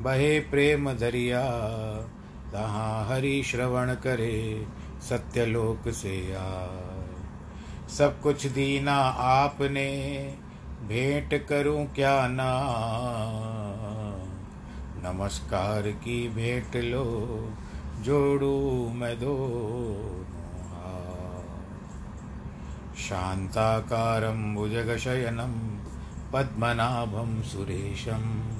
बहे प्रेम दरिया तहाँ हरि श्रवण करे, सत्यलोक से आ सब कुछ दीना आपने, भेंट करूँ क्या ना? नमस्कार की भेंट लो, जोड़ू मैं हाथ। शान्ताकारं भुजगशयनं, पद्मनाभं सुरेशं।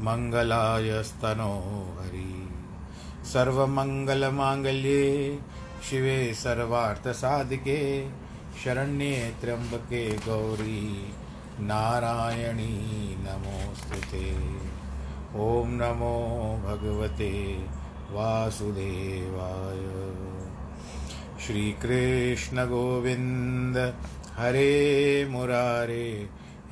मङ्गलाय स्तनो हरि। सर्वमङ्गलमाङ्गल्ये शिवे सर्वार्थसाधिके शरण्ये त्र्यम्बके गौरी नारायणी नमोऽस्तु ते। ॐ नमो भगवते वासुदेवाय। श्रीकृष्णगोविन्द हरे मुरारे।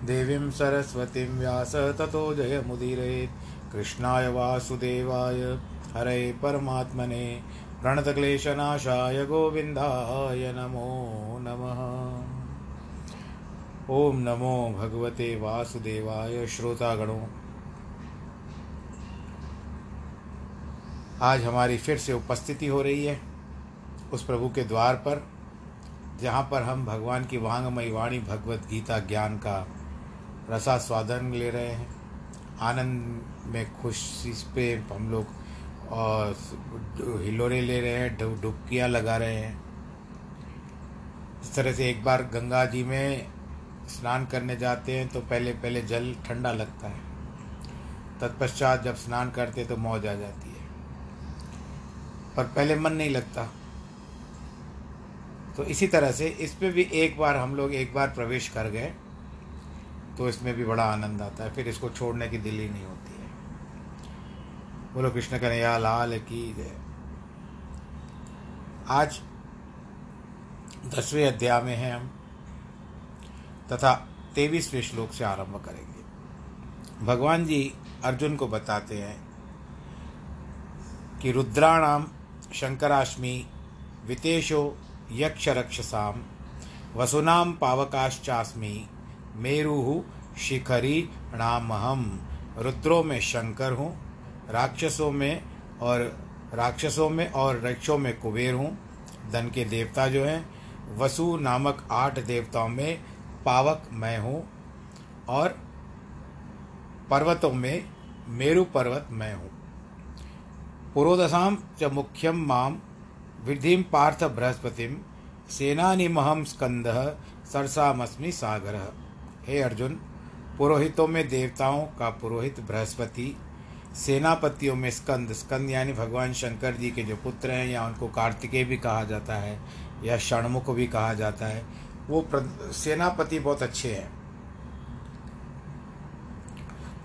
देवीं सरस्वतीं व्यास ततो जयमुदीरयेत्। कृष्णाय वासुदेवाय, हरे परमात्मने। प्रणतक्लेशनाशाय गोविन्दाय नमो नमः। ॐ नमो भगवते वासुदेवाय श्रोतागणों। आज हमारी फिर से उपस्थिति हो रही है उस प्रभु के द्वार पर, जहाँ पर हम भगवान की वांगमयी वाणी भगवत गीता ज्ञान का रसास्वादन ले रहे हैं। आनंद में खुशी पे हम लोग, और हिलोरे ले रहे हैं डुबकियाँ लगा रहे हैं। इस तरह से एक बार गंगा जी में स्नान करने जाते हैं तो पहले पहले जल ठंडा लगता है। तत्पश्चात जब स्नान करते तो मौज आ जाती है। पर पहले मन नहीं लगता। तो इसी तरह से इस पर भी एक बार हम लोग एक बार प्रवेश कर गए। तो इसमें भी बड़ा आनंद आता है। फिर इसको छोड़ने की दिल ही नहीं होती है। बोलो, कृष्ण कन्हैया, लाल की जय। आज दसवें अध्याय में हैं हम, तथा तेईसवें श्लोक से आरंभ करेंगे। भगवान जी अर्जुन को बताते हैं कि रुद्राणाम शंकराश्मी वितेशो यक्षरक्षसाम वसुनाम पावकाश्चास्मी मेरु शिखरी नामहम रुद्रों में शंकर हूँ, राक्षसों में और राक्षसों में और रक्षों में कुबेर हूँ। धन के देवता जो हैं, वसु नामक आठ देवताओं में पावक मैं हूँ और पर्वतों में मेरु पर्वत मैं हूँ। पुरोदशां च मुख्यम माम विधिम पार्थ बृहस्पतिम सेनानिमहम स्कंद सरसामस्मि सागर। हे अर्जुन, पुरोहितों में देवताओं का पुरोहित बृहस्पति, सेनापतियों में स्कंद स्कंद यानी भगवान शंकर जी के जो पुत्र हैं या उनको कार्तिकेय भी कहा जाता है, या षणमुख भी कहा जाता है, वो सेनापति बहुत अच्छे हैं।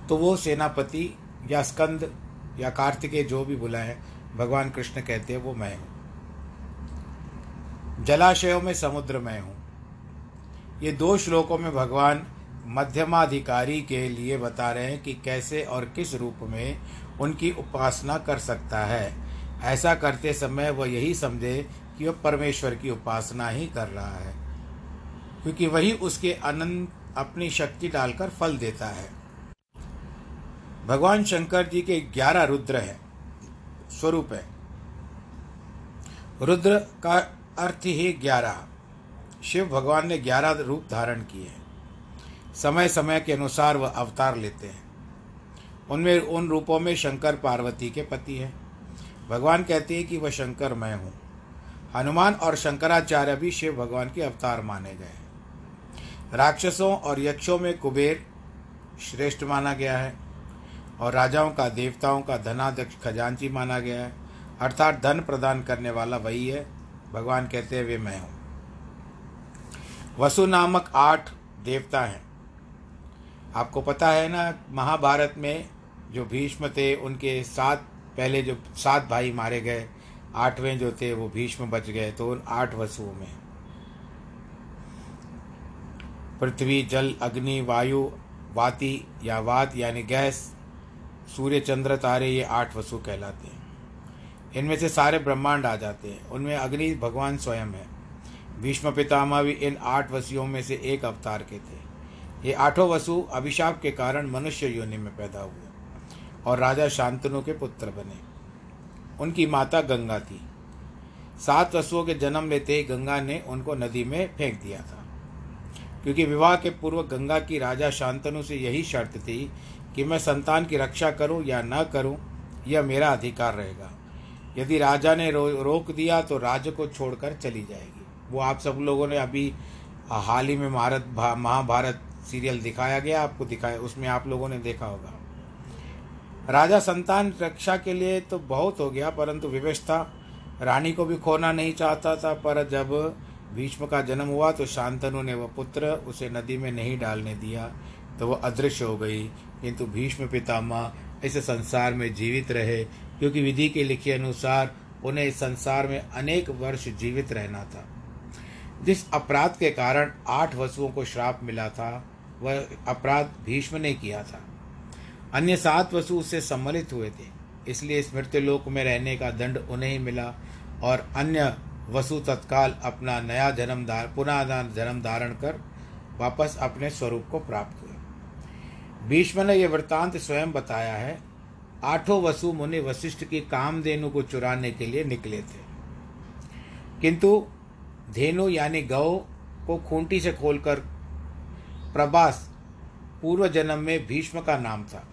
तो वो सेनापति या स्कंद या कार्तिकेय जो भी बुलाए, भगवान कृष्ण कहते हैं वो मैं हूँ। जलाशयों में समुद्र में हूँ। ये दो श्लोकों में भगवान मध्यमाधिकारी के लिए बता रहे हैं कि कैसे और किस रूप में उनकी उपासना कर सकता है। ऐसा करते समय वह यही समझे कि वह परमेश्वर की उपासना ही कर रहा है, क्योंकि वही उसके अनंत अपनी शक्ति डालकर फल देता है। भगवान शंकर जी के ग्यारह रुद्र हैं, स्वरूप है। रुद्र का अर्थ ही ग्यारह। शिव भगवान ने ग्यारह रूप धारण किए हैं। समय समय के अनुसार वह अवतार लेते हैं। उनमें, उन रूपों में शंकर पार्वती के पति हैं। भगवान कहते हैं कि वह शंकर मैं हूँ। हनुमान और शंकराचार्य भी शिव भगवान के अवतार माने गए हैं। राक्षसों और यक्षों में कुबेर श्रेष्ठ माना गया है और राजाओं का, देवताओं का धनाध्यक्ष खजांची माना गया है। अर्थात धन प्रदान करने वाला वही है। भगवान कहते हैं, वे मैं हूँ। वसु नामक आठ देवता हैं। आपको पता है ना, महाभारत में जो भीष्म थे, उनके सात, पहले जो सात भाई मारे गए, आठवें जो थे, वो भीष्म बच गए तो उन आठ वसुओं में। पृथ्वी, जल, अग्नि, वायु, वाति या वात, यानी गैस, सूर्य, चंद्र, तारे, ये आठ वसु कहलाते हैं। इनमें से सारे ब्रह्मांड आ जाते हैं। उनमें अग्नि भगवान स्वयं है। भीष्म पितामह भी इन आठ वसुओं में से एक अवतार के थे। ये आठों वसु अभिशाप के कारण मनुष्य योनि में पैदा हुए और राजा शांतनु के पुत्र बने। उनकी माता गंगा थी। सात वसुओं के जन्म लेते ही गंगा ने उनको नदी में फेंक दिया था। क्योंकि विवाह के पूर्व गंगा की राजा शांतनु से यही शर्त थी कि मैं संतान की रक्षा करूँ या न करूँ यह मेरा अधिकार रहेगा। यदि राजा ने रो, रोक दिया तो राज्य को छोड़कर चली जाएगी। वो आप सब लोगों ने अभी हाल ही में भारत महाभारत सीरियल दिखाया गया, आपको दिखाया, उसमें आप लोगों ने देखा होगा। राजा संतान रक्षा के लिए तो बहुत हो गया, परंतु व्यवस्था रानी को भी खोना नहीं चाहता था, पर जब भीष्म का जन्म हुआ तो शांतनु ने वह पुत्र उसे नदी में नहीं डालने दिया तो वह अदृश्य हो गई। किंतु भीष्म पितामह इस संसार में जीवित रहे, क्योंकि विधि के लिखे अनुसार उन्हें इस संसार में अनेक वर्ष जीवित रहना था। जिस अपराध के कारण आठ वसुओं को श्राप मिला था, वह अपराध भीष्म ने किया था। अन्य सात वसु उससे सम्मिलित हुए थे, इसलिए स्मृति लोक में रहने का दंड उन्हें ही मिला और अन्य वसु तत्काल अपना नया जन्म पुनः जन्म धारण कर वापस अपने स्वरूप को प्राप्त हुए। भीष्म ने यह वृत्तांत स्वयं बताया है, आठों वसु मुनि वशिष्ठ की कामधेनु को चुराने के लिए निकले थे। किंतु धेनु यानी गौ को खूंटी से खोलकर प्रभास पूर्व जन्म में भीष्म का नाम था।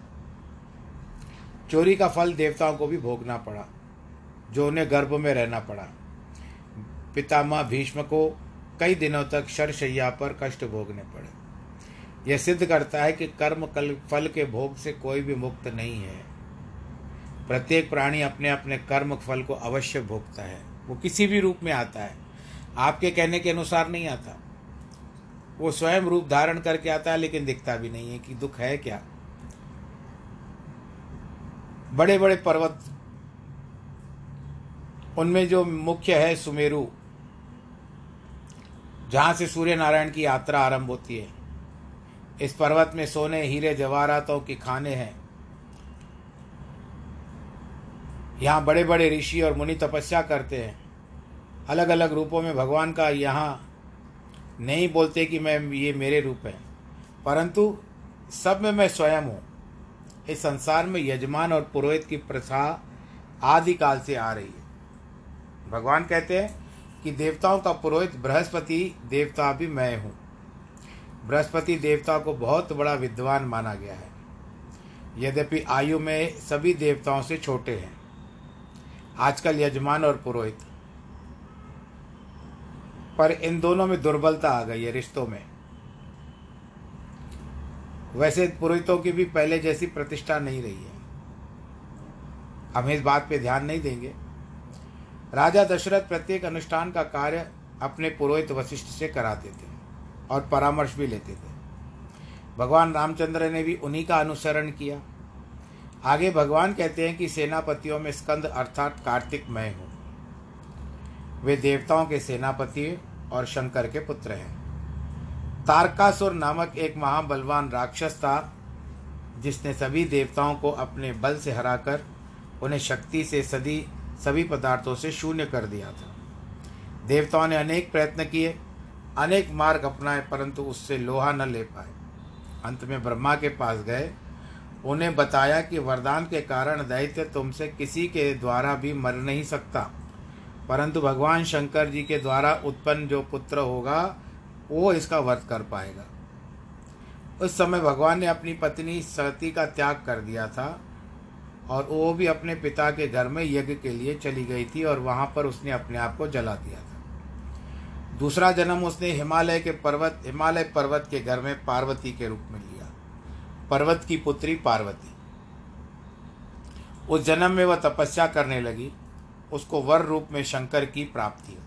चोरी का फल देवताओं को भी भोगना पड़ा, जो उन्हें गर्भ में रहना पड़ा। पितामह भीष्म को कई दिनों तक शरशैया पर कष्ट भोगने पड़े। यह सिद्ध करता है कि कर्म कल, फल के भोग से कोई भी मुक्त नहीं है। प्रत्येक प्राणी अपने अपने कर्म फल को अवश्य भोगता है। वो किसी भी रूप में आता है। आपके कहने के अनुसार नहीं आता। वो स्वयं रूप धारण करके आता है, लेकिन दिखता भी नहीं है कि दुख है क्या। बड़े बड़े पर्वत, उनमें जो मुख्य है सुमेरु, जहाँ से सूर्य नारायण की यात्रा आरंभ होती है। इस पर्वत में सोने, हीरे, जवाहरातों के खाने हैं। यहाँ बड़े बड़े ऋषि और मुनि तपस्या करते हैं। अलग अलग रूपों में भगवान का यहाँ नहीं बोलते कि मैं, ये मेरे रूप है। परंतु सब में मैं स्वयं हूँ। इस संसार में यजमान और पुरोहित की प्रथा आदिकाल से आ रही है। भगवान कहते हैं कि देवताओं का पुरोहित बृहस्पति देवता भी मैं हूँ। बृहस्पति देवता को बहुत बड़ा विद्वान माना गया है। यद्यपि आयु में सभी देवताओं से छोटे हैं। आजकल यजमान और पुरोहित पर इन दोनों में दुर्बलता आ गई है रिश्तों में। वैसे पुरोहितों की भी पहले जैसी प्रतिष्ठा नहीं रही है। हम इस बात पे ध्यान नहीं देंगे। राजा दशरथ प्रत्येक अनुष्ठान का कार्य अपने पुरोहित वशिष्ठ से कराते थे और परामर्श भी लेते थे। भगवान रामचंद्र ने भी उन्हीं का अनुसरण किया। आगे भगवान कहते हैं कि सेनापतियों में स्कंद अर्थात कार्तिक मैं हूँ। वे देवताओं के सेनापति और शंकर के पुत्र हैं। तारकासुर नामक एक महाबलवान राक्षस था, जिसने सभी देवताओं को अपने बल से हराकर उन्हें शक्ति से सदी, सभी पदार्थों से शून्य कर दिया था। देवताओं ने अनेक प्रयत्न किए, अनेक मार्ग अपनाए, परंतु उससे लोहा न ले पाए। अंत में ब्रह्मा के पास गए। उन्हें बताया कि वरदान के कारण दैत्य तुमसे किसी के द्वारा भी मर नहीं सकता। परंतु भगवान शंकर जी के द्वारा उत्पन्न जो पुत्र होगा, वो इसका वर्त कर पाएगा। उस समय भगवान ने अपनी पत्नी सती का त्याग कर दिया था और वो भी अपने पिता के घर में यज्ञ के लिए चली गई थी और वहाँ पर उसने अपने आप को जला दिया था। दूसरा जन्म उसने हिमालय के पर्वत, हिमालय पर्वत के घर में पार्वती के रूप में लिया। पर्वत की पुत्री पार्वती। उस जन्म में वह तपस्या करने लगी। उसको वर रूप में शंकर की प्राप्ति हो।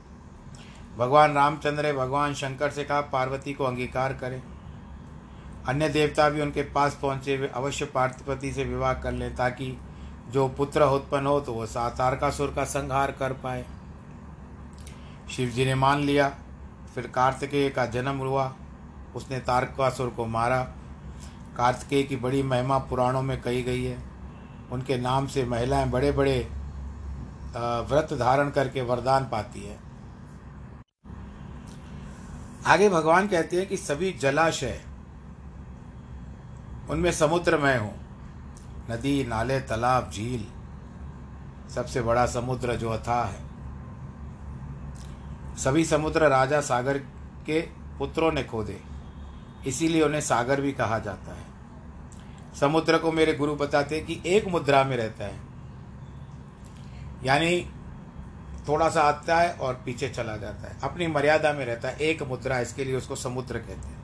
भगवान रामचंद्र भगवान शंकर से कहा, पार्वती को अंगीकार करें। अन्य देवता भी उनके पास पहुँचे, वे अवश्य पार्वती से विवाह कर लें, ताकि जो पुत्र उत्पन्न हो तो वह तारकासुर का संहार कर पाए। शिव जी ने मान लिया। फिर कार्तिकेय का जन्म हुआ। उसने तारकासुर को मारा। कार्तिकेय की बड़ी महिमा पुराणों में कही गई है। उनके नाम से महिलाएँ बड़े बड़े व्रत धारण करके वरदान पाती है। आगे भगवान कहते हैं कि सभी जलाशय, उनमें समुद्र मैं हूँ। नदी, नाले, तालाब, झील, सबसे बड़ा समुद्र जो अथाह है। सभी समुद्र राजा सागर के पुत्रों ने खोदे, इसीलिए उन्हें सागर भी कहा जाता है। समुद्र को मेरे गुरु बताते हैं कि एक मुद्रा में रहता है। यानी थोड़ा सा आता है और पीछे चला जाता है। अपनी मर्यादा में रहता है। एक मुद्रा इसके लिए उसको समुद्र कहते हैं।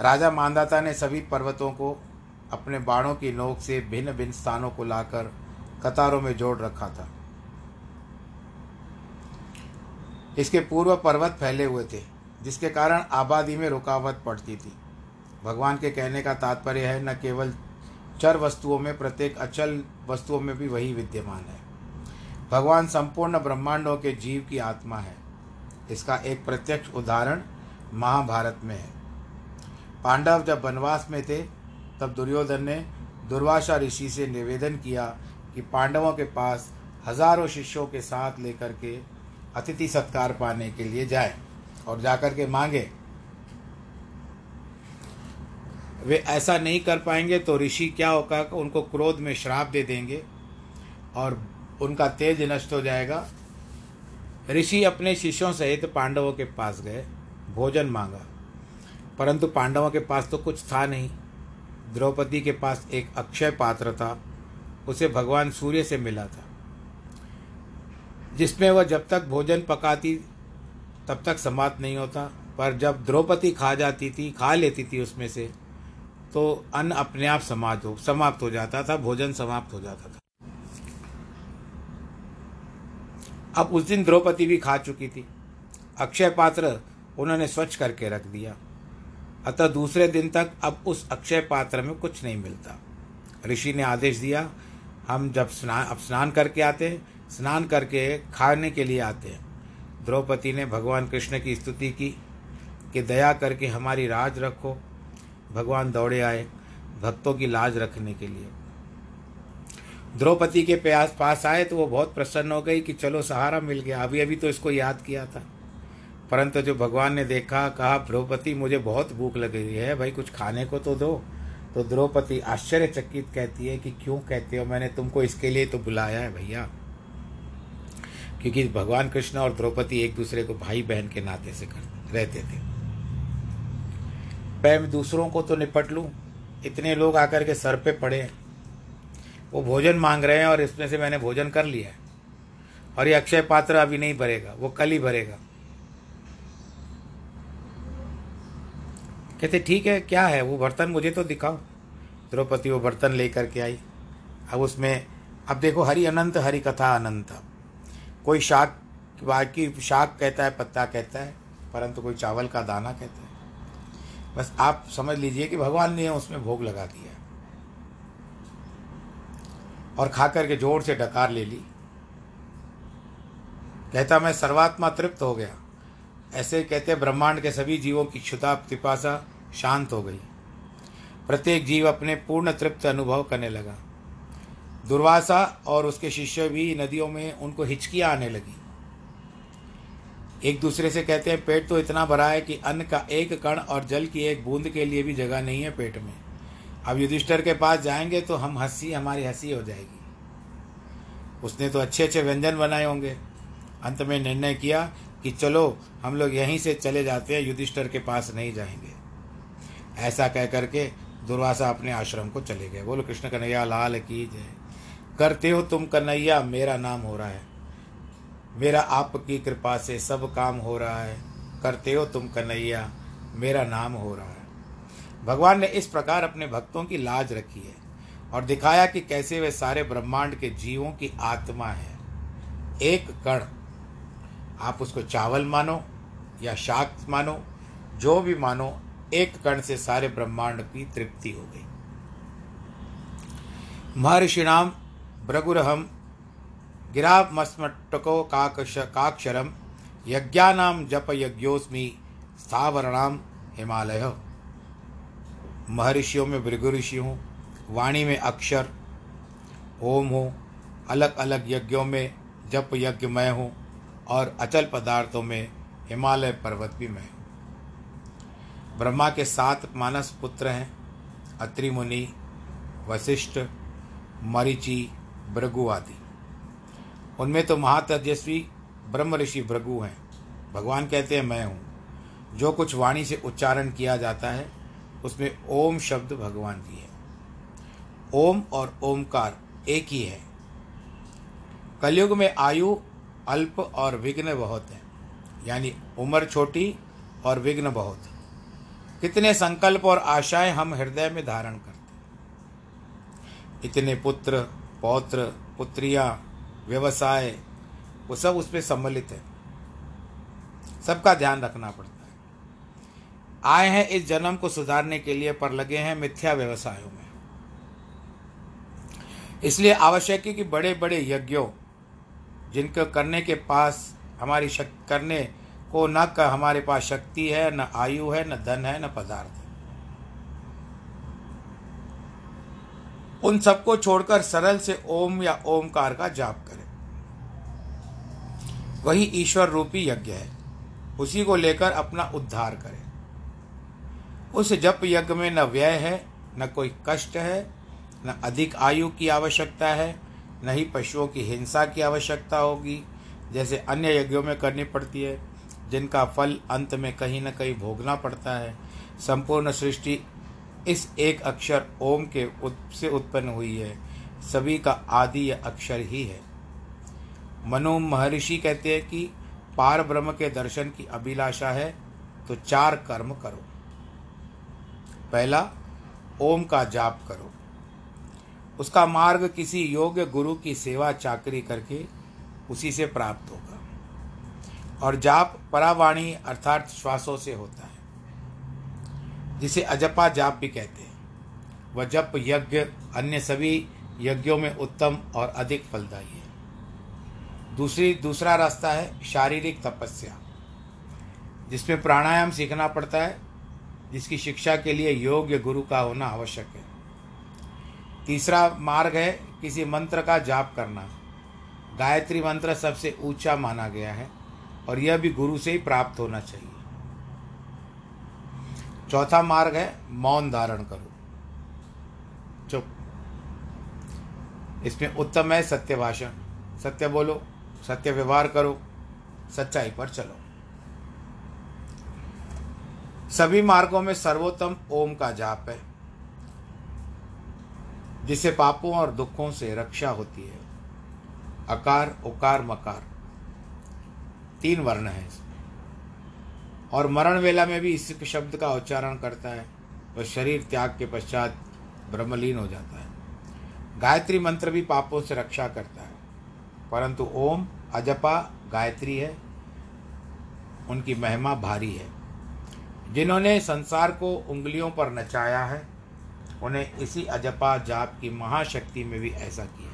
राजा मानदाता ने सभी पर्वतों को अपने बाणों की नोक से भिन्न भिन्न स्थानों को लाकर कतारों में जोड़ रखा था। इसके पूर्व पर्वत फैले हुए थे, जिसके कारण आबादी में रुकावट पड़ती थी। भगवान के कहने का तात्पर्य है, न केवल चर वस्तुओं में, प्रत्येक अचल वस्तुओं में भी वही विद्यमान है। भगवान संपूर्ण ब्रह्मांडों के जीव की आत्मा है। इसका एक प्रत्यक्ष उदाहरण महाभारत में है। पांडव जब वनवास में थे, तब दुर्योधन ने दुर्वासा ऋषि से निवेदन किया कि पांडवों के पास हज़ारों शिष्यों के साथ लेकर के अतिथि सत्कार पाने के लिए जाए और जाकर के मांगे। वे ऐसा नहीं कर पाएँगे तो ऋषि क्या होगा उनको क्रोध में श्राप दे देंगे और उनका तेज नष्ट हो जाएगा। ऋषि अपने शिष्यों सहित पांडवों के पास गए, भोजन मांगा। परंतु पांडवों के पास तो कुछ था नहीं। द्रौपदी के पास एक अक्षय पात्र था, उसे भगवान सूर्य से मिला था, जिसमें वह जब तक भोजन पकाती, तब तक समाप्त नहीं होता। पर जब द्रौपदी खा जाती थी, खा लेती थी उसमें से तो अन्न अपने आप समाप्त हो समाप्त हो जाता था, भोजन समाप्त हो जाता था। अब उस दिन द्रौपदी भी खा चुकी थी। अक्षय पात्र उन्होंने स्वच्छ करके रख दिया। अतः दूसरे दिन तक अब उस अक्षय पात्र में कुछ नहीं मिलता। ऋषि ने आदेश दिया, हम जब स्नान अब स्नान करके आते हैं, स्नान करके खाने के लिए आते हैं। द्रौपदी ने भगवान कृष्ण की स्तुति की कि दया करके हमारी राज रखो। भगवान दौड़े आए भक्तों की लाज रखने के लिए। द्रौपदी के प्यास पास आए तो वो बहुत प्रसन्न हो गई कि चलो सहारा मिल गया। अभी अभी तो इसको याद किया था। परंतु जो भगवान ने देखा, कहा, द्रौपदी, मुझे बहुत भूख लग रही है, भाई कुछ खाने को तो दो। तो द्रौपदी आश्चर्यचकित कहती है कि क्यों कहते हो? मैंने तुमको इसके लिए तो बुलाया है भैया। क्योंकि भगवान कृष्ण और द्रौपदी एक दूसरे को भाई बहन के नाते से कर, रहते थे। मैं दूसरों को तो निपट लूँ। इतने लोग आकर के सर पे पड़े हैं। वो भोजन मांग रहे हैं और इसमें से मैंने भोजन कर लिया है। और ये अक्षय पात्र अभी नहीं भरेगा, वो कल ही भरेगा। कहते, ठीक है, क्या है? वो बर्तन मुझे तो दिखाओ। द्रौपदी वो बर्तन लेकर के आई। अब उसमें, अब देखो, हरि अनंत, हरि कथा अनंत। कोई शाक, बाकी शाक कहता है, पत्ता कहता है, परंतु कोई चावल का दाना कहता है। बस आप समझ लीजिए कि भगवान ने उसमें भोग लगा दिया। और खा करके ज़ोर से डकार ले ली। कहता, मैं सर्वात्मा तृप्त हो गया। ऐसे कहते, ब्रह्मांड के सभी जीवों की क्षुता पिपासा शांत हो गई। प्रत्येक जीव अपने पूर्ण तृप्त अनुभव करने लगा। दुर्वासा और उसके शिष्य भी नदियों में उनको हिचकियाँ आने लगी। एक दूसरे से कहते हैं, पेट तो इतना भरा है कि अन्न का एक कण और जल की एक बूंद के लिए भी जगह नहीं है पेट में। अब युधिष्ठर के पास जाएँगे तो हम हँसी, हमारी हँसी हो जाएगी। उसने तो अच्छे अच्छे व्यंजन बनाए होंगे। अंत में निर्णय किया कि चलो, हम लोग यहीं से चले जाते हैं, युधिष्ठर के पास नहीं जाएँगे। ऐसा कह करके दुर्वासा अपने आश्रम को चले गए। बोलो, कृष्ण कन्हैया, लाल की जय। करते हो तुम कन्हैया, मेरा नाम हो रहा है। मेरा आपकी कृपा से सब काम हो रहा है। करते हो तुम कन्हैया, मेरा नाम हो रहा है। भगवान ने इस प्रकार अपने भक्तों की लाज रखी है और दिखाया कि कैसे वे सारे ब्रह्मांड के जीवों की आत्मा है। एक कण, आप उसको चावल मानो या शाक मानो, जो भी मानो, एक कण से सारे ब्रह्मांड की तृप्ति हो गई। महर्षि महर्षिणाम भृगुरहम गिरामस्मटको काकश, काक्षरम यज्ञानाम जप यज्ञोस्मी स्थावरणाम हिमालय। महर्षियों में भृगु ऋषि हूँ वाणी में अक्षर, ओम हूँ अलग अलग यज्ञों में जप यज्ञ मैं हूँ और अचल पदार्थों में हिमालय पर्वत भी मैं हूँ। ब्रह्मा के सात मानस पुत्र हैं अत्रि मुनि वशिष्ठ, मरीचि भृगु आदि उनमें तो महातेजस्वी ब्रह्म ऋषि भृगु हैं। भगवान कहते हैं, मैं हूँ। जो कुछ वाणी से उच्चारण किया जाता है, उसमें ओम शब्द भगवान जी है। ओम और ओमकार एक ही है। कलयुग में आयु अल्प और विघ्न बहुत है। यानी उम्र छोटी और विघ्न बहुत। कितने संकल्प और आशाएँ हम हृदय में धारण करते इतने पुत्र, पौत्र, पुत्रियाँ व्यवसाय, वो सब उस पर सम्मिलित है। सबका ध्यान रखना पड़ता है। आए हैं इस जन्म को सुधारने के लिए पर लगे हैं मिथ्या व्यवसायों में। इसलिए आवश्यक है कि बड़े बड़े यज्ञों, जिनको करने के पास हमारी शक्ति करने को न हमारे पास शक्ति है, न आयु है, न धन है, न पदार्थ है उन सबको छोड़कर सरल से ओम या ओमकार का जाप करें। वही ईश्वर रूपी यज्ञ है। उसी को लेकर अपना उद्धार करें। उस जप यज्ञ में न व्यय है, न कोई कष्ट है, न अधिक आयु की आवश्यकता है, न ही पशुओं की हिंसा की आवश्यकता होगी। जैसे अन्य यज्ञों में करनी पड़ती है, जिनका फल अंत में कहीं न कहीं भोगना पड़ता है। संपूर्ण सृष्टि इस एक अक्षर ओम के से उत्पन्न हुई है। सभी का आदि यह अक्षर ही है। मनु महर्षि कहते हैं कि पार ब्रह्म के दर्शन की अभिलाषा है तो चार कर्म करो। पहला, ओम का जाप करो। उसका मार्ग किसी योग्य गुरु की सेवा चाकरी करके उसी से प्राप्त होगा। और जाप परावाणी अर्थात श्वासों से होता है। जिसे अजपा जाप भी कहते हैं। वह जप यज्ञ, अन्य सभी यज्ञों में उत्तम और अधिक फलदायी है। दूसरी, दूसरा रास्ता है शारीरिक तपस्या, जिसमें प्राणायाम सीखना पड़ता है, जिसकी शिक्षा के लिए योग्य गुरु का होना आवश्यक है। तीसरा मार्ग है किसी मंत्र का जाप करना। गायत्री मंत्र सबसे ऊँचा माना गया है और यह भी गुरु से ही प्राप्त होना चाहिए। चौथा मार्ग है, मौन धारण करो। चुप। इसमें उत्तम है सत्य भाषण। सत्य बोलो, सत्य व्यवहार करो, सच्चाई पर चलो। सभी मार्गों में सर्वोत्तम ओम का जाप है जिसे पापों और दुखों से रक्षा होती है। अकार, उकार, मकार। तीन वर्ण है इसमें। और मरण वेला में भी इस शब्द का उच्चारण करता है वह शरीर त्याग के पश्चात ब्रह्मलीन हो जाता है। गायत्री मंत्र भी पापों से रक्षा करता है, परंतु ओम अजपा गायत्री है, उनकी महिमा भारी है। जिन्होंने संसार को उंगलियों पर नचाया है, उन्हें इसी अजपा जाप की महाशक्ति में भी ऐसा किया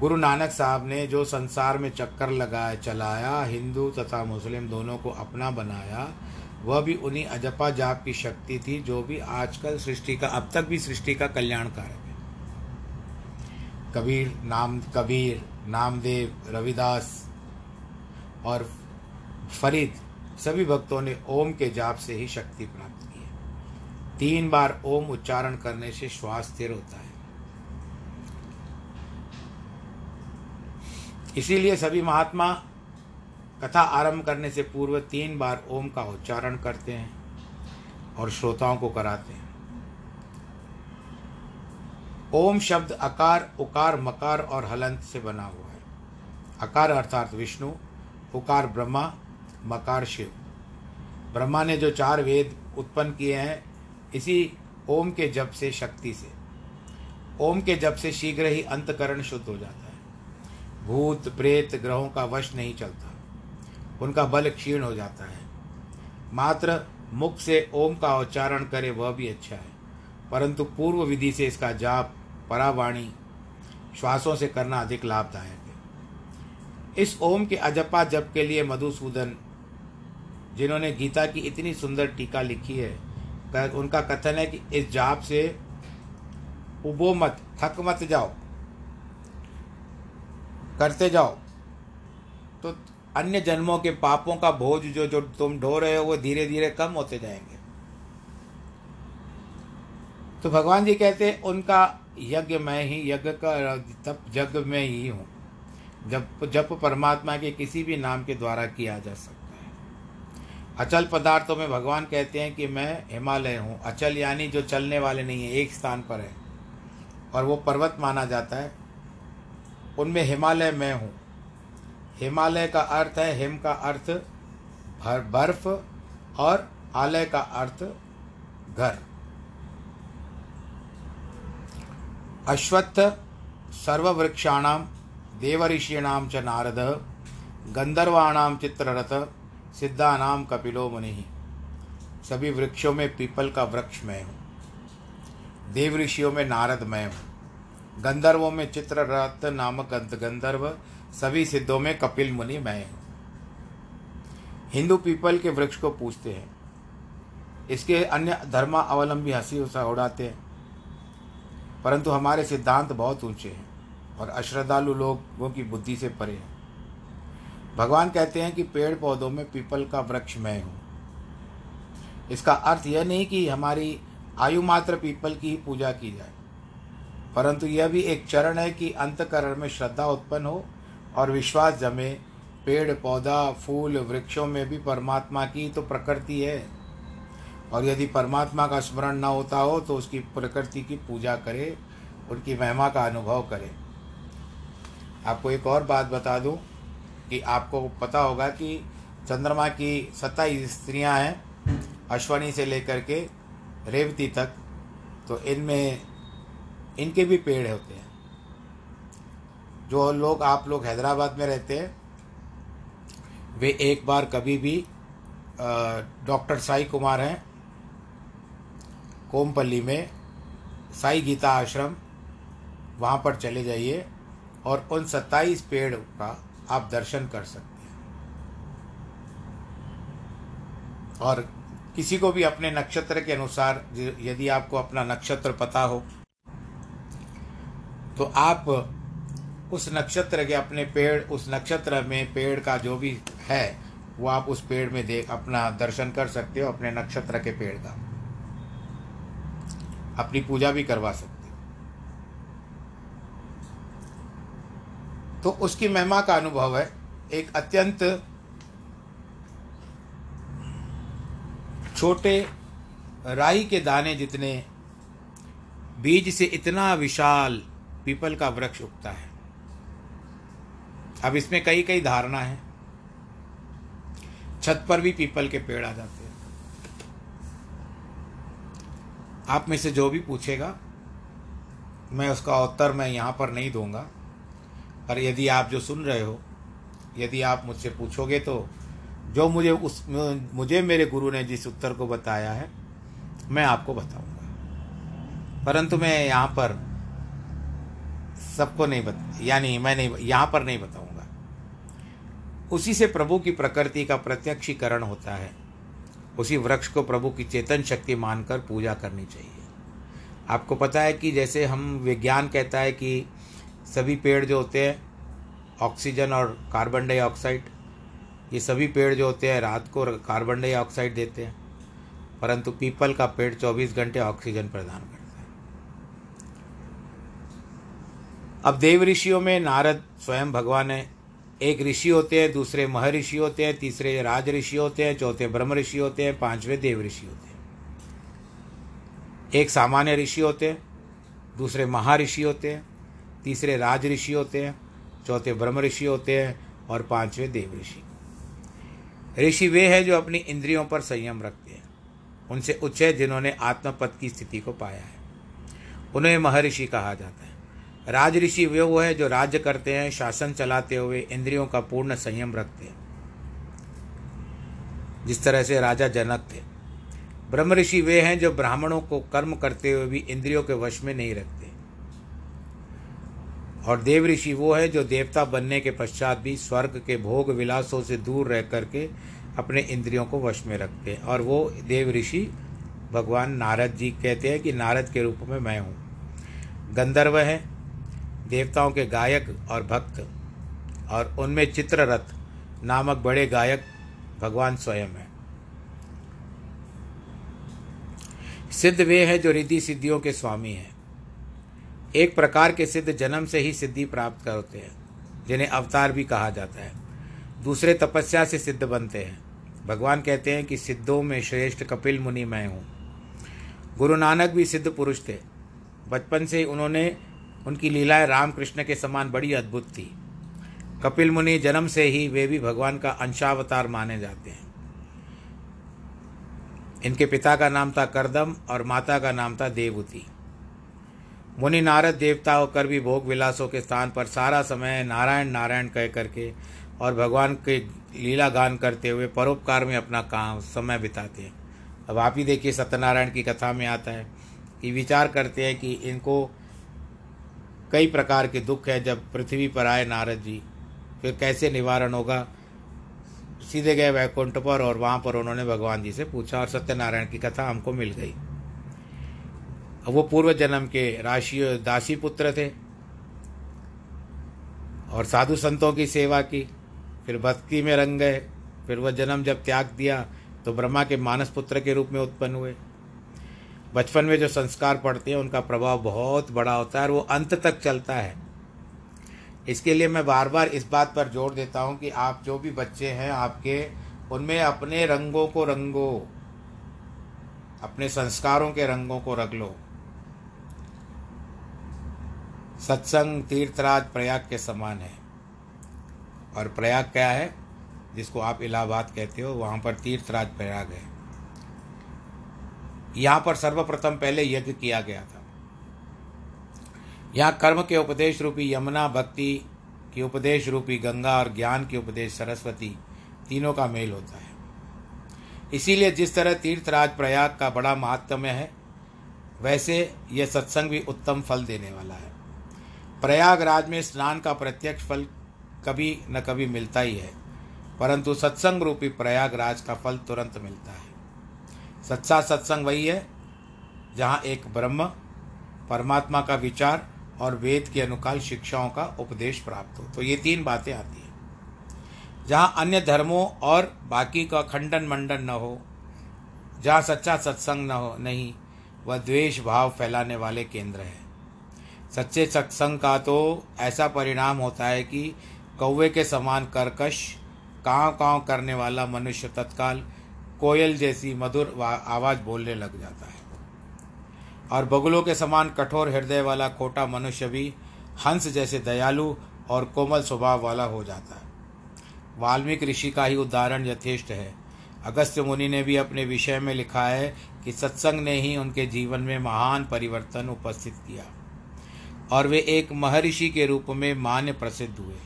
गुरु नानक साहब ने जो संसार में चक्कर लगाया, चलाया, हिंदू तथा मुस्लिम दोनों को अपना बनाया, वह भी उन्हीं अजपा जाप की शक्ति थी जो भी आजकल सृष्टि का, अब तक भी सृष्टि का कल्याणकारक है। कबीर, नाम, कबीर, नामदेव, रविदास और फरीद, सभी भक्तों ने ओम के जाप से ही शक्ति प्राप्त की है। तीन बार ओम उच्चारण करने से श्वास स्थिर होता है। इसीलिए सभी महात्मा कथा आरंभ करने से पूर्व तीन बार ओम का उच्चारण करते हैं और श्रोताओं को कराते हैं। ओम शब्द अकार, उकार, मकार और हलंत से बना हुआ है। अकार अर्थात विष्णु, उकार ब्रह्मा, मकार शिव। ब्रह्मा ने जो चार वेद उत्पन्न किए हैं, इसी ओम के जप से, शक्ति से। ओम के जप से शीघ्र ही अंतकरण शुद्ध हो जाता है। भूत, प्रेत ग्रहों का वश नहीं चलता। उनका बल क्षीण हो जाता है। मात्र मुख से ओम का उच्चारण करे वह भी अच्छा है। परंतु पूर्व विधि से इसका जाप, परावाणी, श्वासों से करना अधिक लाभदायक है। इस ओम के अजपा जप के लिए मधुसूदन, जिन्होंने गीता की इतनी सुंदर टीका लिखी है उनका कथन है कि इस जाप से उबो मत, थक मत जाओ। करते जाओ। तो अन्य जन्मों के पापों का बोझ जो जो तुम ढो रहे हो, वो धीरे धीरे कम होते जाएँगे। तो भगवान जी कहते हैं, उनका यज्ञ मैं ही, यज्ञ का तप यज्ञ में ही हूँ। जब जप परमात्मा के किसी भी नाम के द्वारा किया जा सकता है। अचल पदार्थों में भगवान कहते हैं कि मैं हिमालय हूँ। अचल यानी जो चलने वाले नहीं है, एक स्थान पर है। और वो पर्वत माना जाता है। उनमें हिमालय मैं हूँ। हिमालय का अर्थ है, हिम का अर्थ भर, बर्फ़ और आलय का अर्थ घर। अश्वत्थ सर्ववृक्षाणाम देवऋषीणां च नारद गंधर्वाणाम चित्ररथ सिद्धानाम कपिलो मुनि। सभी वृक्षों में पीपल का वृक्ष मैं हूँ। देव ऋषियों में नारद मैं हूँ। गंधर्वों में चित्ररथ नामक गंधर्व, सभी सिद्धों में कपिल मुनि मैं हूँ। हिंदू पीपल के वृक्ष को पूछते हैं। इसके अन्य धर्मावलंबी हँसी उड़ाते हैं। परंतु हमारे सिद्धांत बहुत ऊँचे हैं और अश्रद्धालु लोगों की बुद्धि से परे हैं। भगवान कहते हैं कि पेड़ पौधों में पीपल का वृक्ष मैं हूँ। इसका अर्थ यह नहीं कि हमारी आयु मात्र पीपल की ही पूजा की जाए। परंतु यह भी एक चरण है कि अंतकरण में श्रद्धा उत्पन्न हो और विश्वास जमे। पेड़, पौधा, फूल, वृक्षों में भी परमात्मा की तो प्रकृति है। और यदि परमात्मा का स्मरण न होता हो तो उसकी प्रकृति की पूजा करे, उनकी महिमा का अनुभव करे। आपको एक और बात बता दूँ कि आपको पता होगा कि चंद्रमा की सत्ताईस स्त्रियाँ हैं, अश्वनी से लेकर के रेवती तक। तो इनमें इनके भी पेड़ होते हैं। जो लोग, आप लोग हैदराबाद में रहते हैं, वे एक बार कभी भी डॉक्टर साई कुमार हैं, कोमपल्ली में, साई गीता आश्रम, वहाँ पर चले जाइए और उन सत्ताईस पेड़ का आप दर्शन कर सकते हैं। और किसी को भी अपने नक्षत्र के अनुसार यदि आपको अपना नक्षत्र पता हो तो आप उस नक्षत्र के अपने पेड़, उस नक्षत्र में पेड़ का जो भी है, वो आप उस पेड़ में देख, अपना दर्शन कर सकते हो, अपने नक्षत्र के पेड़ का। अपनी पूजा भी करवा सकते हो। तो उसकी महिमा का अनुभव है। एक अत्यंत छोटे राई के दाने जितने, बीज से इतना विशाल पीपल का वृक्ष उगता है। अब इसमें कई कई धारणा है। छत पर भी पीपल के पेड़ आ जाते हैं। आप में से जो भी पूछेगा, मैं उसका उत्तर मैं यहाँ पर नहीं दूँगा। पर यदि आप जो सुन रहे हो, यदि आप मुझसे पूछोगे तो जो मुझे उस, मुझे मेरे गुरु ने जिस उत्तर को बताया है, मैं आपको बताऊँगा। परंतु मैं यहाँ पर सबको नहीं बता, यानी मैं नहीं, यहाँ पर नहीं बताऊँगा। उसी से प्रभु की प्रकृति का प्रत्यक्षीकरण होता है। उसी वृक्ष को प्रभु की चेतन शक्ति मानकर पूजा करनी चाहिए। आपको पता है कि जैसे हम, विज्ञान कहता है कि सभी पेड़ जो होते हैं, ऑक्सीजन और कार्बन डाइऑक्साइड, ये सभी पेड़ जो होते हैं रात को कार्बन डाइऑक्साइड देते हैं। परंतु पीपल का पेड़ 24 घंटे ऑक्सीजन प्रदान करता है। अब देव ऋषियों में नारद स्वयं भगवान है। एक ऋषि होते हैं, दूसरे महर्षि होते हैं, तीसरे राज ऋषि होते हैं, चौथे ब्रह्म ऋषि होते हैं, पाँचवें देव ऋषि होते हैं। एक सामान्य ऋषि होते हैं, दूसरे महर्षि होते हैं, तीसरे राज ऋषि होते हैं, चौथे ब्रह्म ऋषि होते हैं और पाँचवें देव ऋषि। ऋषि वे हैं जो अपनी इंद्रियों पर संयम रखते हैं। उनसे उच्च है जिन्होंने आत्मपद की स्थिति को पाया है। उन्हें महर्षि कहा जाता है। राज ऋषि वे वो है जो राज्य करते हैं, शासन चलाते हुए इंद्रियों का पूर्ण संयम रखते हैं। जिस तरह से राजा जनक थे। ब्रह्म ऋषि वे हैं जो ब्राह्मणों को कर्म करते हुए भी इंद्रियों के वश में नहीं रखते। और देव ऋषि वो है जो देवता बनने के पश्चात भी स्वर्ग के भोग विलासों से दूर रह करके अपने इंद्रियों को वश में रखते हैं। और वो देव ऋषि भगवान नारद जी कहते हैं कि नारद के रूप में मैं हूँ। गंधर्व है देवताओं के गायक और भक्त और उनमें चित्ररथ नामक बड़े गायक भगवान स्वयं हैं। सिद्ध वे हैं जो रिद्धि सिद्धियों के स्वामी हैं। एक प्रकार के सिद्ध जन्म से ही सिद्धि प्राप्त करते हैं, जिन्हें अवतार भी कहा जाता है। दूसरे तपस्या से सिद्ध बनते हैं। भगवान कहते हैं कि सिद्धों में श्रेष्ठ कपिल मुनि मैं हूँ। गुरु नानक भी सिद्ध पुरुष थे। बचपन से उन्होंने उनकी लीलाएँ रामकृष्ण के समान बड़ी अद्भुत थी। कपिल मुनि जन्म से ही वे भी भगवान का अंशावतार माने जाते हैं। इनके पिता का नाम था करदम और माता का नाम था देवती। मुनि नारद देवता होकर भी भोग विलासों के स्थान पर सारा समय नारायण नारायण कह करके और भगवान के लीला गान करते हुए परोपकार में अपना काम, समय बिताते हैं। अब आप ही देखिए सत्यनारायण की कथा में आता है कि विचार करते हैं कि इनको कई प्रकार के दुख है। जब पृथ्वी पर आए नारद जी, फिर कैसे निवारण होगा? सीधे गए वैकुंठ पर और वहाँ पर उन्होंने भगवान जी से पूछा और सत्यनारायण की कथा हमको मिल गई। वो पूर्व जन्म के राशि, दासी पुत्र थे और साधु संतों की सेवा की, फिर भक्ति में रंग गए, फिर वह जन्म जब त्याग दिया तो ब्रह्मा के मानस पुत्र के रूप में उत्पन्न हुए। बचपन में जो संस्कार पड़ते हैं, उनका प्रभाव बहुत बड़ा होता है और वो अंत तक चलता है। इसके लिए मैं बार बार इस बात पर ज़ोर देता हूँ कि आप जो भी बच्चे हैं, आपके, उनमें अपने रंगों को रंगो। अपने संस्कारों के रंगों को रख लो। सत्संग, तीर्थराज, प्रयाग के समान है। और प्रयाग क्या है? जिसको आप इलाहाबाद कहते हो, वहाँ पर तीर्थराज प्रयाग है। यहाँ पर सर्वप्रथम पहले यज्ञ किया गया था। यहाँ कर्म के उपदेश रूपी यमुना भक्ति की उपदेश रूपी गंगा और ज्ञान की उपदेश सरस्वती तीनों का मेल होता है। इसीलिए जिस तरह तीर्थराज प्रयाग का बड़ा महात्म्य है, वैसे यह सत्संग भी उत्तम फल देने वाला है। प्रयागराज में स्नान का प्रत्यक्ष फल कभी न कभी मिलता ही है, परंतु सत्संग रूपी प्रयागराज का फल तुरंत मिलता है। सच्चा सत्संग वही है, जहाँ एक ब्रह्म, परमात्मा का विचार और वेद के अनुकाल शिक्षाओं का उपदेश प्राप्त हो। तो ये तीन बातें आती हैं। जहाँ अन्य धर्मों और बाकी का खंडन मंडन न हो, जहाँ सच्चा सत्संग न हो, नहीं, वह द्वेष भाव फैलाने वाले केंद्र है। सच्चे सत्संग का तो ऐसा परिणाम होता है कि कौवे के समान कर्कश काँव काँव करने वाला मनुष्य तत्काल कोयल जैसी मधुर आवाज़ बोलने लग जाता है। और बगुलों के समान कठोर हृदय वाला खोटा मनुष्य भी हंस जैसे दयालु और कोमल स्वभाव वाला हो जाता है। वाल्मीकि ऋषि का ही उदाहरण यथेष्ट है। अगस्त्य मुनि ने भी अपने विषय में लिखा है कि सत्संग ने ही उनके जीवन में महान परिवर्तन उपस्थित किया। और वे एक महर्षि के रूप में मान्य प्रसिद्ध हुए।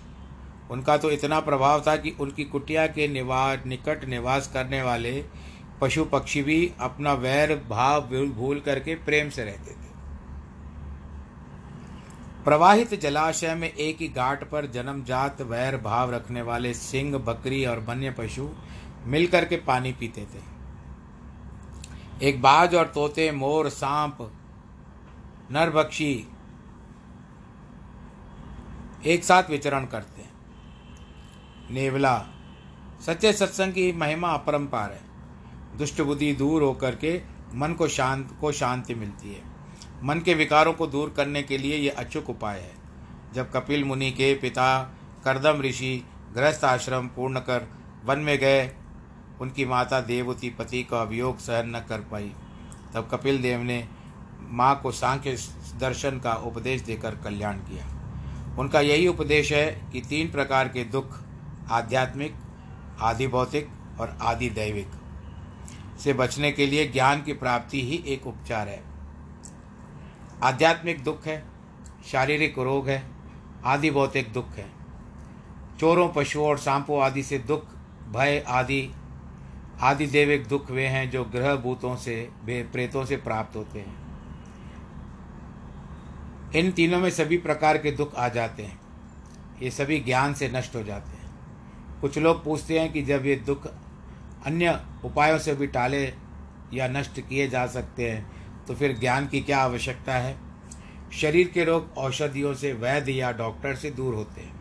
उनका तो इतना प्रभाव था कि उनकी कुटिया के निवास निकट निवास करने वाले पशु पक्षी भी अपना वैर, भाव भूल करके प्रेम से रहते थे। प्रवाहित जलाशय में एक ही घाट पर जन्मजात वैर, भाव रखने वाले सिंह, बकरी और वन्य पशु मिलकर के पानी पीते थे। एक बाज और तोते, मोर, सांप नरभक्षी एक साथ विचरण करते हैं। नेवला, सच्चे सत्संग की महिमा अपरंपार है। दुष्ट बुद्धि दूर होकर के मन को शांत, को शांति मिलती है। मन के विकारों को दूर करने के लिए यह अचूक उपाय है। जब कपिल मुनि के पिता करदम ऋषि गृहस्थ आश्रम पूर्ण कर वन में गए, उनकी माता देवती पति का अभियोग सहन न कर पाई, तब कपिल देव ने माँ को सांख्य दर्शन का उपदेश देकर कल्याण किया। उनका यही उपदेश है कि तीन प्रकार के दुख आध्यात्मिक आदि भौतिक और आदि दैविक से बचने के लिए ज्ञान की प्राप्ति ही एक उपचार है। आध्यात्मिक दुख है, शारीरिक रोग है आदि भौतिक दुख है। चोरों, पशुओं और सांपों आदि से दुख, भय आदि आदि देविक दुख वे हैं जो ग्रह भूतों से प्रेतों से प्राप्त होते हैं। इन तीनों में सभी प्रकार के दुख आ जाते हैं। ये सभी ज्ञान से नष्ट हो जाते हैं। कुछ लोग पूछते हैं कि जब ये दुख अन्य उपायों से भी टाले या नष्ट किए जा सकते हैं तो फिर ज्ञान की क्या आवश्यकता है? शरीर के रोग औषधियों से वैद्य या डॉक्टर से दूर होते हैं।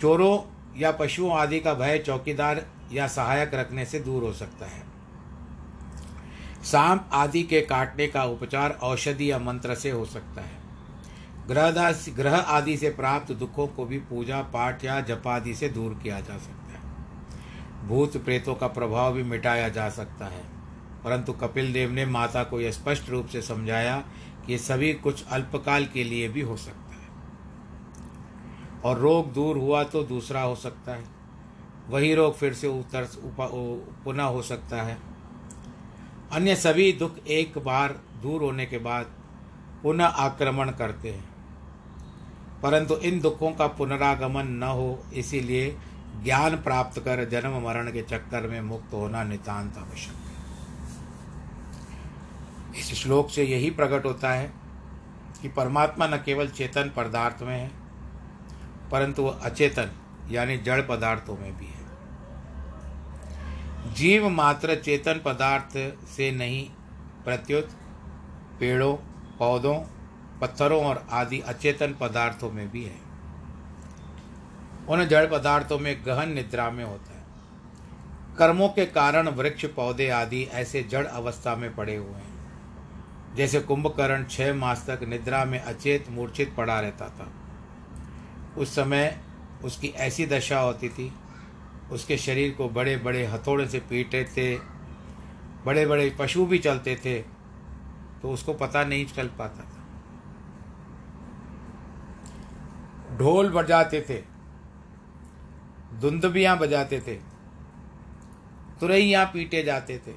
चोरों या पशुओं आदि का भय चौकीदार या सहायक रखने से दूर हो सकता है। सांप आदि के काटने का उपचार औषधि या मंत्र से हो सकता है। ग्रहदास ग्रह आदि से प्राप्त दुखों को भी पूजा पाठ या जपादि से दूर किया जा सकता है। भूत प्रेतों का प्रभाव भी मिटाया जा सकता है। परंतु कपिल देव ने माता को यह स्पष्ट रूप से समझाया कि सभी कुछ अल्पकाल के लिए भी हो सकता है। और रोग दूर हुआ तो दूसरा हो सकता है। वही रोग फिर से उतर पुनः हो सकता है। अन्य सभी दुख एक बार दूर होने के बाद पुनः आक्रमण करते हैं। परंतु इन दुखों का पुनरागमन न हो, इसीलिए ज्ञान प्राप्त कर जन्म मरण के चक्कर में मुक्त होना नितांत आवश्यक है। इस श्लोक से यही प्रकट होता है कि परमात्मा न केवल चेतन पदार्थ में है, परंतु वह अचेतन, यानी जड़ पदार्थों में भी है। जीव मात्र चेतन पदार्थ से नहीं, प्रत्युत पेड़ों, पौधों पत्थरों और आदि अचेतन पदार्थों में भी है। उन जड़ पदार्थों में गहन निद्रा में होता है। कर्मों के कारण वृक्ष, पौधे आदि ऐसे जड़ अवस्था में पड़े हुए हैं। जैसे कुंभकर्ण छह मास तक निद्रा में अचेत मूर्छित पड़ा रहता था। उस समय उसकी ऐसी दशा होती थी, उसके शरीर को बड़े बड़े हथौड़े से पीटे थे बड़े बड़े पशु भी चलते थे तो उसको पता नहीं चल पाता। ढोल बजाते थे धुंदबियाँ बजाते थे, तुरैया पीटे जाते थे।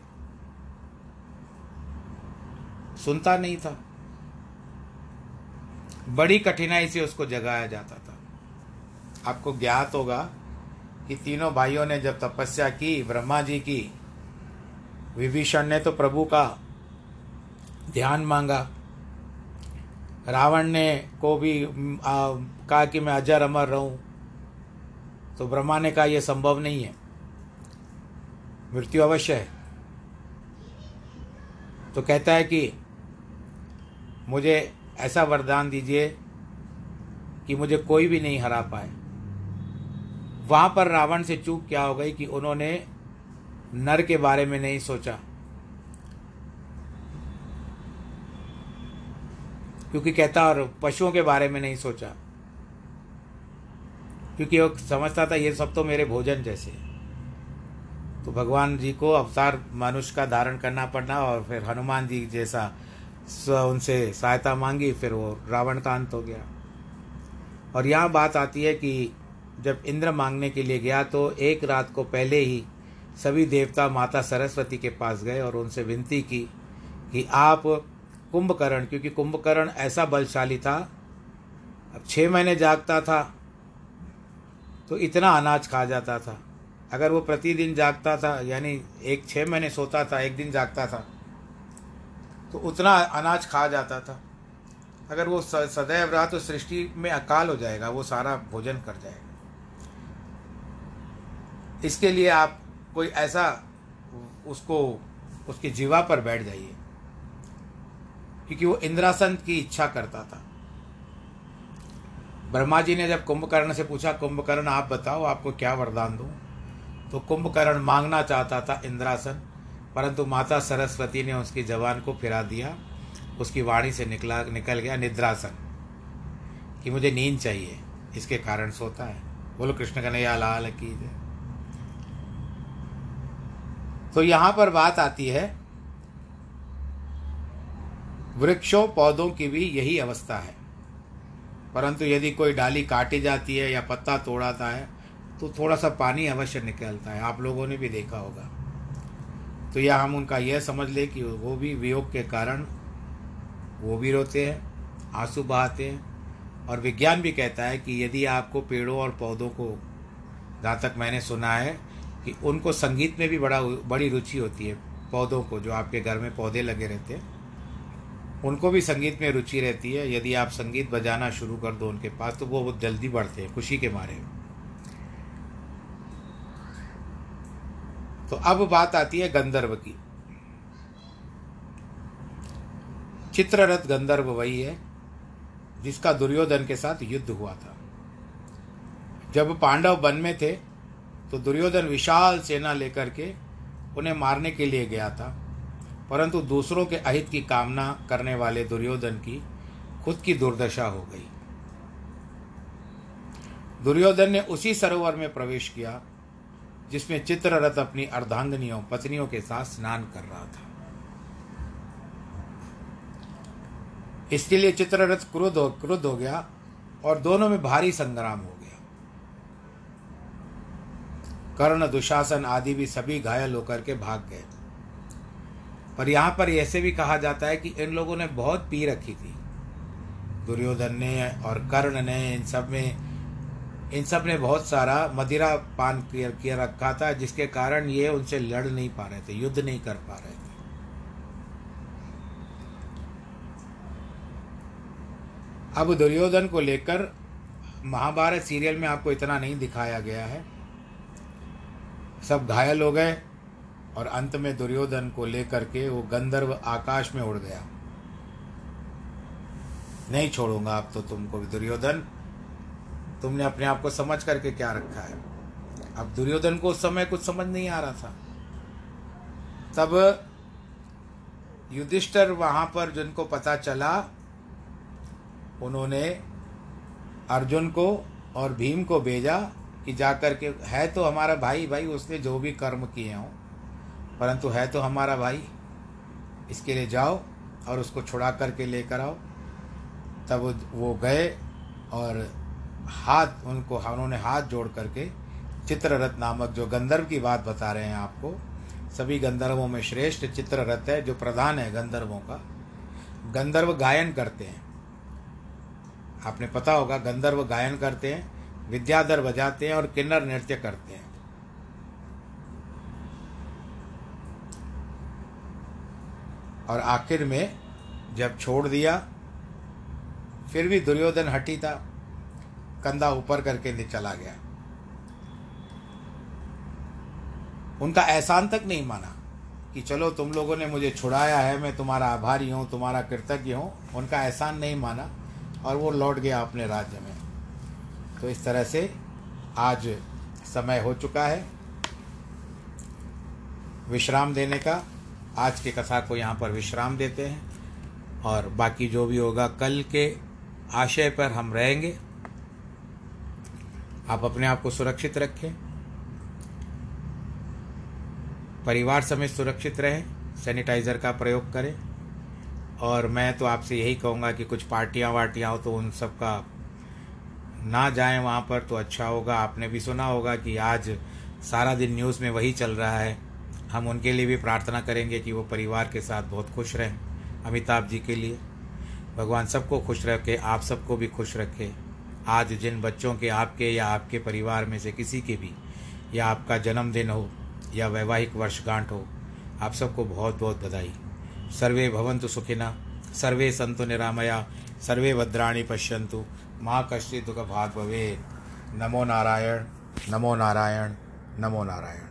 सुनता नहीं था। बड़ी कठिनाई से उसको जगाया जाता था। आपको ज्ञात होगा कि तीनों भाइयों ने जब तपस्या की, ब्रह्मा जी की, विभीषण ने तो प्रभु का ध्यान मांगा। रावण ने को भी कहा कि मैं अजर अमर रहूँ। तो ब्रह्मा ने कहा यह संभव नहीं है। मृत्यु अवश्य है। तो कहता है कि, मुझे ऐसा वरदान दीजिए कि मुझे कोई भी नहीं हरा पाए। वहाँ पर रावण से चूक क्या हो गई कि उन्होंने नर के बारे में नहीं सोचा। क्योंकि कहता और पशुओं के बारे में नहीं सोचा। क्योंकि वो समझता था, ये सब तो मेरे भोजन जैसे तो भगवान जी को अवतार मनुष्य का धारण करना पड़ना और फिर हनुमान जी जैसा उनसे सहायता मांगी, फिर वो रावण का अंत हो गया। और यहाँ बात आती है कि जब इंद्र मांगने के लिए गया तो एक रात को पहले ही सभी देवता माता सरस्वती के पास गए और उनसे विनती की कि आप कुंभकर्ण, क्योंकि कुंभकर्ण ऐसा बलशाली था। अब छः महीने जागता था तो इतना अनाज खा जाता था। अगर वो प्रतिदिन जागता था, यानी एक छः महीने सोता था, एक दिन जागता था तो उतना अनाज खा जाता था। अगर वो सदैव रहा तो सृष्टि में अकाल हो जाएगा, वो सारा भोजन कर जाएगा। इसके लिए आप कोई ऐसा उसको, उसकी जीवा पर बैठ जाइए। क्योंकि वो इंद्रासन की इच्छा करता था। ब्रह्मा जी ने जब कुंभकर्ण से पूछा, कुंभकर्ण, आप बताओ, आपको क्या वरदान दूँ? तो कुंभकर्ण मांगना चाहता था इंद्रासन, परंतु माता सरस्वती ने उसकी जवान को फिरा दिया। उसकी वाणी से निकला, निकल गया निद्रासन, कि मुझे नींद चाहिए, इसके कारण सोता है। बोलो, कृष्ण कन्हैया लाल की तो यहाँ पर बात आती है वृक्षों पौधों की भी यही अवस्था है। परंतु यदि कोई डाली काटी जाती है या पत्ता तोड़ाता है तो थोड़ा सा पानी अवश्य निकलता है। आप लोगों ने भी देखा होगा। तो यह हम उनका यह समझ लें कि वो भी वियोग के कारण वो भी रोते हैं, आँसू बहाते हैं, और विज्ञान भी कहता है कि यदि आपको पेड़ों और पौधों को, जहाँ तक मैंने सुना है, कि उनको संगीत में भी बड़ा, बड़ी रुचि होती है पौधों को, जो आपके घर में पौधे लगे रहते हैं उनको भी संगीत में रुचि रहती है। यदि आप संगीत बजाना शुरू कर दो उनके पास तो वो बहुत जल्दी बढ़ते हैं, खुशी के मारे। तो अब बात आती है गंधर्व की। चित्ररथ गंधर्व वही है, जिसका दुर्योधन के साथ युद्ध हुआ था। जब पांडव वन में थे तो दुर्योधन विशाल सेना लेकर के उन्हें मारने के लिए गया था। परंतु दूसरों के अहित की कामना करने वाले दुर्योधन की खुद की दुर्दशा हो गई। दुर्योधन ने उसी सरोवर में प्रवेश किया, जिसमें चित्ररथ अपनी अर्धांगनियों, पत्नियों के साथ स्नान कर रहा था। इसके लिए चित्ररथ क्रुद्ध हो हो गया और दोनों में भारी संग्राम हो गया। कर्ण, दुशासन आदि भी सभी घायल होकर के भाग गए पर यहाँ पर ऐसे भी कहा जाता है कि इन लोगों ने बहुत पी रखी थी। दुर्योधन ने और कर्ण ने, इन सब में, इन सबने बहुत सारा मदिरा पान किया रखा था, जिसके कारण ये उनसे लड़ नहीं पा रहे थे, युद्ध नहीं कर पा रहे थे। अब दुर्योधन को लेकर महाभारत सीरियल में आपको इतना नहीं दिखाया गया है। सब घायल हो गए। और अंत में दुर्योधन को लेकर के वो गंधर्व आकाश में उड़ गया। नहीं छोड़ूँगा अब तो तुमको भी, दुर्योधन। तुमने अपने आप को समझ करके क्या रखा है? अब दुर्योधन को उस समय कुछ समझ नहीं आ रहा था। तब युधिष्ठर वहाँ पर जिनको पता चला, उन्होंने अर्जुन को और भीम को भेजा कि जाकर के, है तो हमारा भाई भाई, उसने जो भी कर्म किए हों परंतु है तो हमारा भाई। इसके लिए जाओ और उसको छुड़ा करके लेकर आओ। तब वो गए और हाथ, उनको उन्होंने हाथ जोड़ करके चित्ररथ नामक जो गंधर्व की बात बता रहे हैं आपको, सभी गंधर्वों में श्रेष्ठ चित्ररथ है, जो प्रधान है गंधर्वों का। गंधर्व गायन करते हैं। आपने पता होगा, गंधर्व गायन करते हैं, विद्याधर बजाते हैं और किन्नर नृत्य करते हैं। और आखिर में जब छोड़ दिया, फिर भी दुर्योधन हटी था कंधा ऊपर करके चला गया। उनका एहसान तक नहीं माना कि चलो तुम लोगों ने मुझे छुड़ाया है, मैं तुम्हारा आभारी हूँ, तुम्हारा कृतज्ञ हूँ। उनका एहसान नहीं माना और वो लौट गया अपने राज्य में। तो इस तरह से आज समय हो चुका है। विश्राम देने का आज के कथा को यहाँ पर विश्राम देते हैं और बाकी जो भी होगा, कल के आशय पर हम रहेंगे। आप अपने आप को सुरक्षित रखें। परिवार समेत सुरक्षित रहें, सैनिटाइज़र का प्रयोग करें। और मैं तो आपसे यही कहूँगा कि कुछ पार्टियाँ वार्टियाँ हो तो उन सब का ना जाएँ वहाँ पर तो अच्छा होगा। आपने भी सुना होगा कि आज सारा दिन न्यूज़ में वही चल रहा है। हम उनके लिए भी प्रार्थना करेंगे कि वो परिवार के साथ बहुत खुश रहें, अमिताभ जी के लिए। भगवान सबको खुश रखे, आप सबको भी खुश रखे। आज जिन बच्चों के, आपके या आपके परिवार में से किसी के भी, या आपका जन्मदिन हो, या वैवाहिक वर्षगांठ हो, आप सबको बहुत बहुत बधाई। सर्वे भवंतु सुखिना, सर्वे संतु निरामया, सर्वे भद्राणि पश्यंतु माँ कश्चित् दुख भाग भवे नमो नारायण नमो नारायण नमो नारायण।